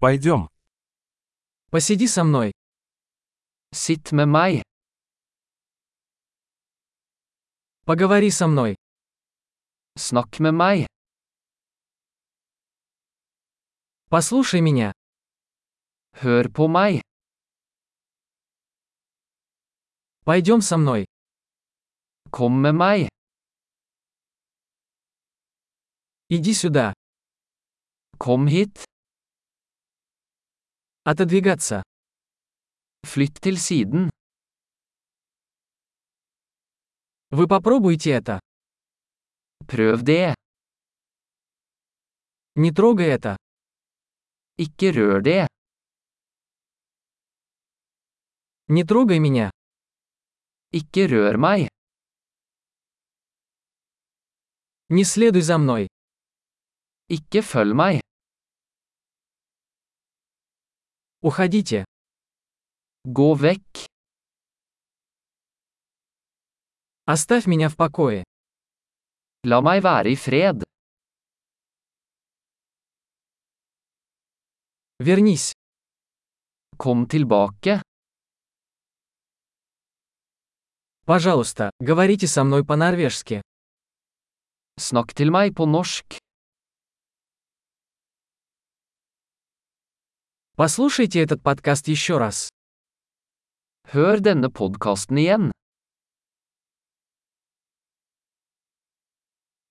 Пойдем. Посиди со мной. Sitt med meg. Поговори со мной. Snakk med meg. Послушай меня. Hør på meg. Пойдем со мной. Kom med meg. Иди сюда. Kom hit. Отодвигаться. Flytt til siden. Вы попробуйте это. Prøv det. Не трогай это. Ikke rør det. Не трогай меня. Ikke rør meg. Не следуй за мной. Ikke følg meg. Уходите. Gå vekk. Оставь меня в покое. La meg være i fred. Вернись. Kom tilbake. Пожалуйста, говорите со мной по-норвежски. Snakk til meg på norsk. Послушайте этот подкаст еще раз. Hør denne podkasten igjen.